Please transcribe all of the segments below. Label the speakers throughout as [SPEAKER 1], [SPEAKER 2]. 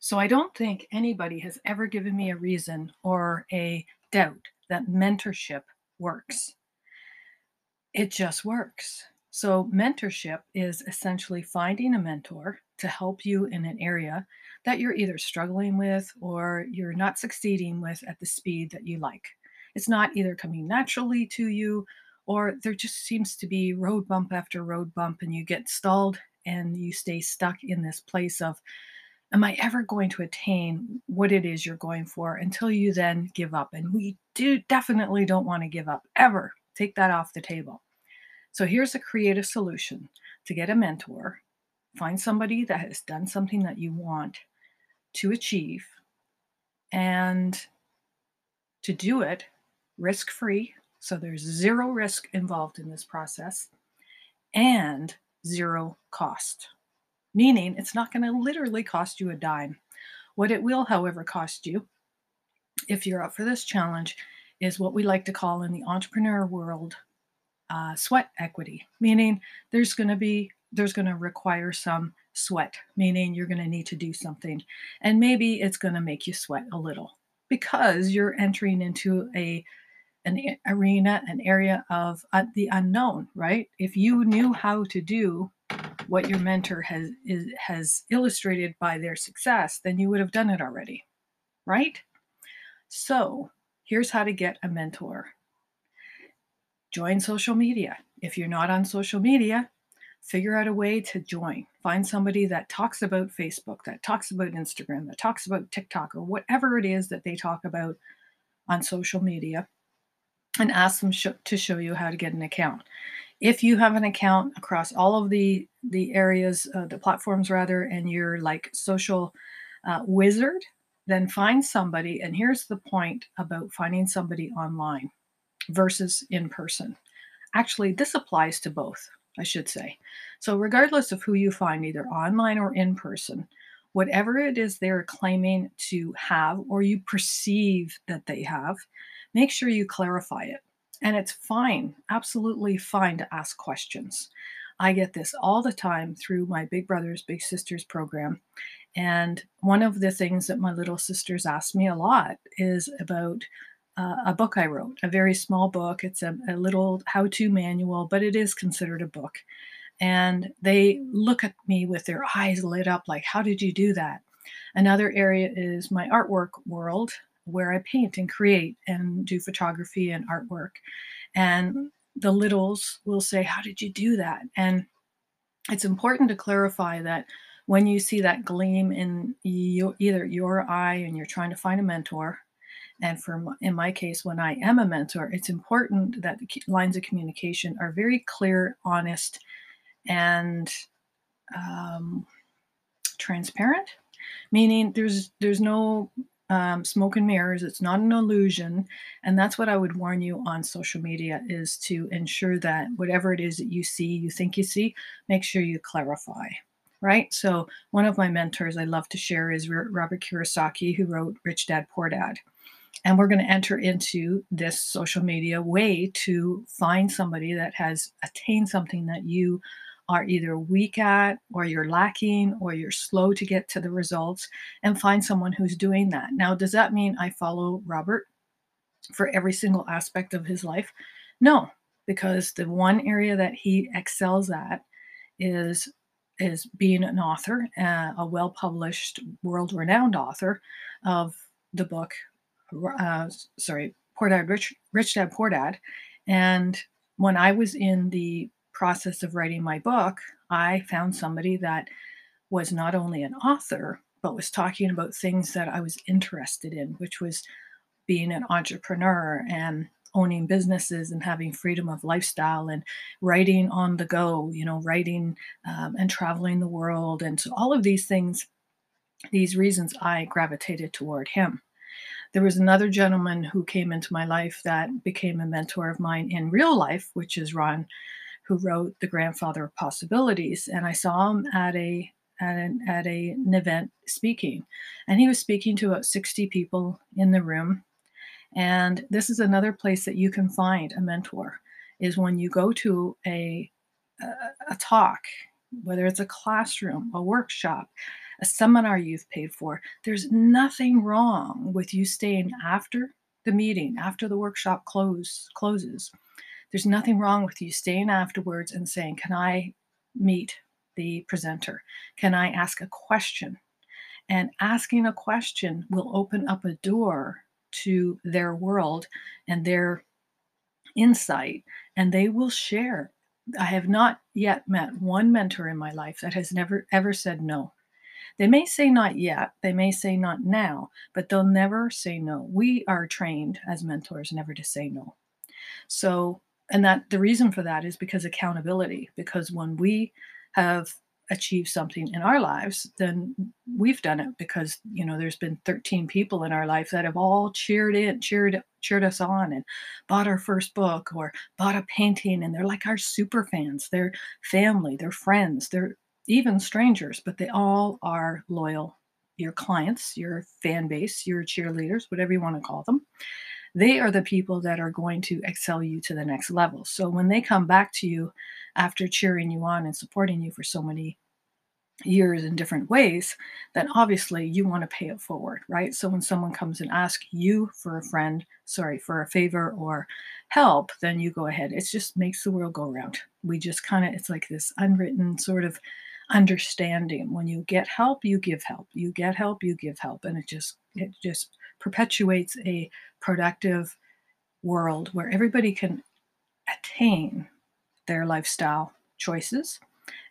[SPEAKER 1] So I don't think anybody has ever given me a reason or a doubt that mentorship works. It just works. So, mentorship is essentially finding a mentor to help you in an area that you're either struggling with or you're not succeeding with at the speed that you like. It's not either coming naturally to you or there just seems to be road bump after road bump and you get stalled and you stay stuck in this place of am I ever going to attain what it is you're going for until you then give up? And we do definitely don't want to give up ever. Take that off the table. So here's a creative solution to get a mentor. Find somebody that has done something that you want to achieve and to do it risk free. So there's zero risk involved in this process and zero cost meaning it's not going to literally cost you a dime. What it will, however, cost you, if you're up for this challenge, is what we like to call in the entrepreneur world uh, sweat equity, meaning there's going to be there's going to require some sweat, meaning you're going to need to do something, and maybe it's going to make you sweat a little because you're entering into a an arena, an area of uh, the unknown, right? If you knew how to do what your mentor has is, has illustrated by their success, then you would have done it already, right? So, here's how to get a mentor. Join social media. If you're not on social media, figure out a way to join. Find somebody that talks about Facebook, that talks about Instagram, that talks about TikTok, or whatever it is that they talk about on social media, and ask them sh- to show you how to get an account if you have an account across all of the the areas uh, the platforms rather and you're like social uh, wizard then find somebody and here's the point about finding somebody online versus in person. Actually this applies to both i should say. So regardless of who you find either online or in person whatever it is they're claiming to have or you perceive that they have make sure you clarify it and it's fine, absolutely fine to ask questions. I get this all the time through my Big Brothers Big Sisters program. And one of the things that my little sisters ask me a lot is about uh, a book I wrote, a very small book. It's a, a little how to manual, but it is considered a book. And they look at me with their eyes lit up, like, How did you do that? Another area is my artwork world where I paint and create and do photography and artwork. And the littles will say, How did you do that? And it's important to clarify that when you see that gleam in your, either your eye and you're trying to find a mentor, and for in my case, when I am a mentor, it's important that the lines of communication are very clear, honest, and um, transparent. Meaning, there's there's no um, smoke and mirrors. It's not an illusion. And that's what I would warn you on social media is to ensure that whatever it is that you see, you think you see, make sure you clarify. Right. So, one of my mentors I love to share is Robert Kiyosaki, who wrote Rich Dad Poor Dad. And we're going to enter into this social media way to find somebody that has attained something that you are either weak at or you're lacking or you're slow to get to the results and find someone who's doing that. Now, does that mean I follow Robert for every single aspect of his life? No, because the one area that he excels at is is being an author, uh, a well-published, world-renowned author of the book, uh, sorry, Poor Dad, Rich, Rich Dad, Poor Dad. And when I was in the process of writing my book, I found somebody that was not only an author, but was talking about things that I was interested in, which was being an entrepreneur and owning businesses and having freedom of lifestyle and writing on the go, you know, writing um, and traveling the world. And so all of these things, these reasons I gravitated toward him. There was another gentleman who came into my life that became a mentor of mine in real life, which is Ron who wrote The Grandfather of Possibilities. And I saw him mm-hmm. at a at an, at a, an event speaking. And he was speaking to about 60 people in the room. And this is another place that you can find a mentor is when you go to a, a, a talk, whether it's a classroom, a workshop, a seminar you've paid for. There's nothing wrong with you staying after the meeting, after the workshop close, closes. There's nothing wrong with you staying afterwards and saying, Can I meet the presenter? Can I ask a question? And asking a question will open up a door to their world and their insight, and they will share. I have not yet met one mentor in my life that has never ever said no. They may say not yet, they may say not now, but they'll never say no. We are trained as mentors never to say no. So, and that the reason for that is because accountability, because when we have achieved something in our lives, then we've done it because you know there's been 13 people in our life that have all cheered in, cheered cheered us on, and bought our first book or bought a painting, and they're like our super fans. They're family, they're friends, they're even strangers, but they all are loyal. Your clients, your fan base, your cheerleaders, whatever you want to call them they are the people that are going to excel you to the next level. So when they come back to you after cheering you on and supporting you for so many years in different ways, then obviously you want to pay it forward, right? So when someone comes and asks you for a friend, sorry, for a favor or help, then you go ahead. It just makes the world go round. We just kind of, it's like this unwritten sort of understanding. When you get help, you give help. You get help, you give help. And it just, it just perpetuates a productive world where everybody can attain their lifestyle choices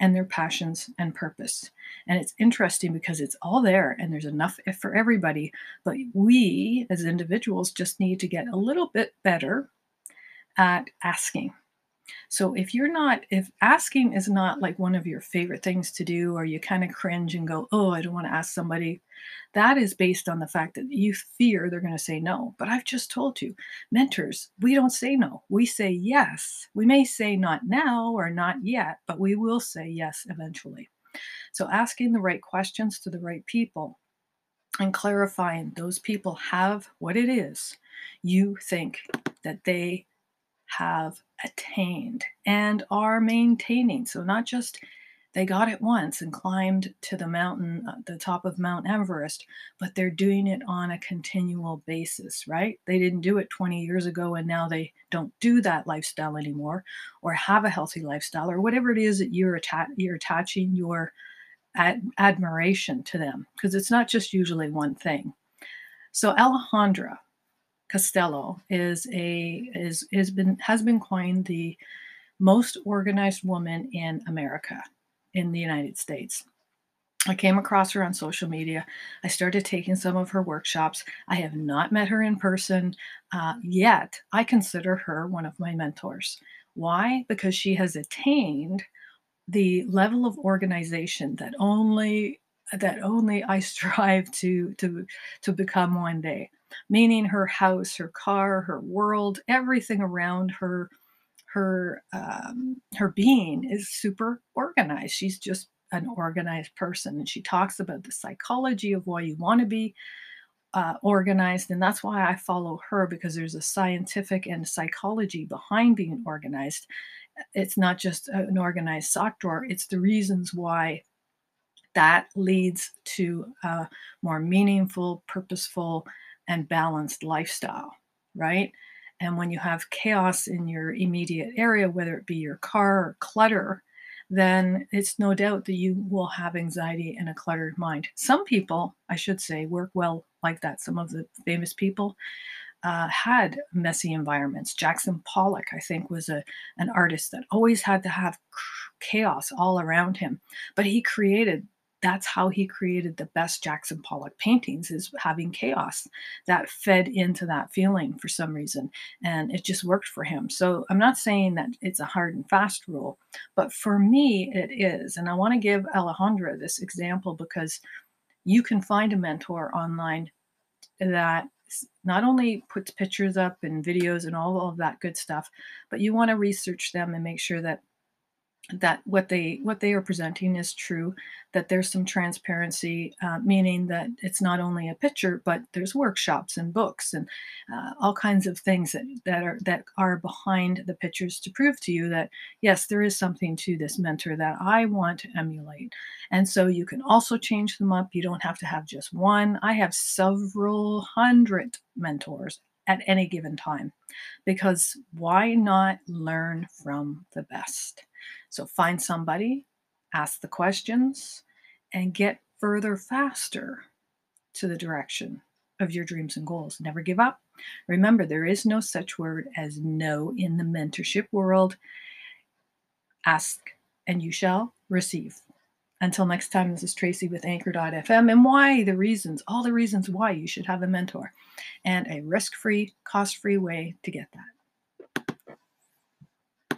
[SPEAKER 1] and their passions and purpose. And it's interesting because it's all there and there's enough for everybody. But we as individuals just need to get a little bit better at asking so if you're not, if asking is not like one of your favorite things to do, or you kind of cringe and go, oh, I don't want to ask somebody, that is based on the fact that you fear they're going to say no. But I've just told you, mentors, we don't say no. We say yes. We may say not now or not yet, but we will say yes eventually. So asking the right questions to the right people and clarifying those people have what it is you think that they have attained and are maintaining. So, not just they got it once and climbed to the mountain, uh, the top of Mount Everest, but they're doing it on a continual basis, right? They didn't do it 20 years ago and now they don't do that lifestyle anymore or have a healthy lifestyle or whatever it is that you're, atta- you're attaching your ad- admiration to them because it's not just usually one thing. So, Alejandra, Costello is a is has been has been coined the most organized woman in America in the United States. I came across her on social media. I started taking some of her workshops. I have not met her in person uh, yet. I consider her one of my mentors. Why? Because she has attained the level of organization that only that only I strive to to to become one day meaning her house, her car, her world, everything around her her um, her being is super organized. She's just an organized person, and she talks about the psychology of why you want to be uh, organized, and that's why I follow her because there's a scientific and psychology behind being organized. It's not just an organized sock drawer; it's the reasons why that leads to a more meaningful, purposeful, and balanced lifestyle, right? And when you have chaos in your immediate area, whether it be your car or clutter, then it's no doubt that you will have anxiety and a cluttered mind. Some people, I should say, work well like that. Some of the famous people uh, had messy environments. Jackson Pollock, I think, was a an artist that always had to have chaos all around him, but he created that's how he created the best Jackson Pollock paintings is having chaos that fed into that feeling for some reason and it just worked for him. So I'm not saying that it's a hard and fast rule, but for me it is. And I want to give Alejandra this example because you can find a mentor online that not only puts pictures up and videos and all of that good stuff, but you want to research them and make sure that that what they what they are presenting is true that there's some transparency uh, meaning that it's not only a picture but there's workshops and books and uh, all kinds of things that, that are that are behind the pictures to prove to you that yes there is something to this mentor that i want to emulate. And so you can also change them up. You don't have to have just one. I have several hundred mentors at any given time because why not learn from the best so find somebody, ask the questions, and get further faster to the direction of your dreams and goals. Never give up. Remember, there is no such word as no in the mentorship world. Ask and you shall receive. Until next time, this is Tracey with Anchor.fm and why the reasons, all the reasons why you should have a mentor and a risk free, cost free way to get that.